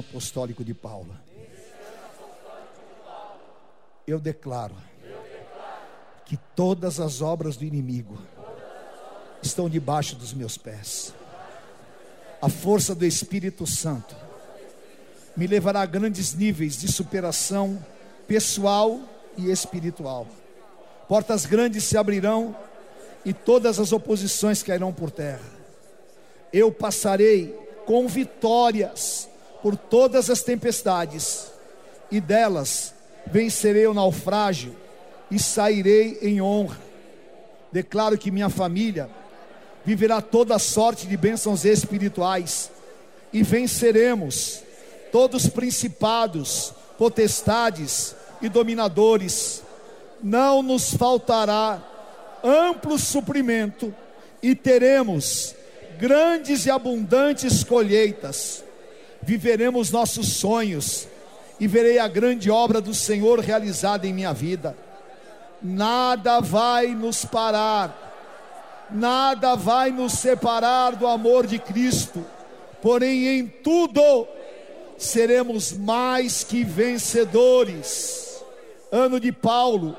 apostólico de Paulo. Eu declaro que todas as obras do inimigo estão debaixo dos meus pés. A força do Espírito Santo me levará a grandes níveis de superação pessoal e espiritual. Portas grandes se abrirão e todas as oposições cairão por terra. Eu passarei com vitórias por todas as tempestades, e delas vencerei o naufrágio e sairei em honra. Declaro que minha família viverá toda sorte de bênçãos espirituais e venceremos todos os principados, potestades e dominadores. Não nos faltará amplo suprimento e teremos grandes e abundantes colheitas. Viveremos nossos sonhos e verei a grande obra do Senhor realizada em minha vida. Nada vai nos parar, nada vai nos separar do amor de Cristo, porém em tudo seremos mais que vencedores. Ano de Paulo,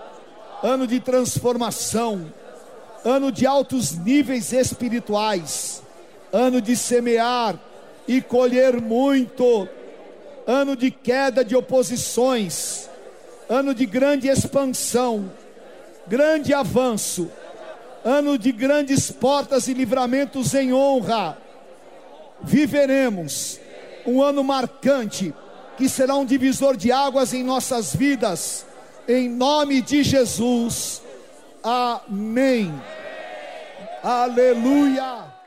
ano de transformação, ano de altos níveis espirituais, ano de semear e colher muito ano de queda de oposições, ano de grande expansão, grande avanço, ano de grandes portas e livramentos em honra. Viveremos um ano marcante, que será um divisor de águas em nossas vidas, em nome de Jesus. Amém. Aleluia.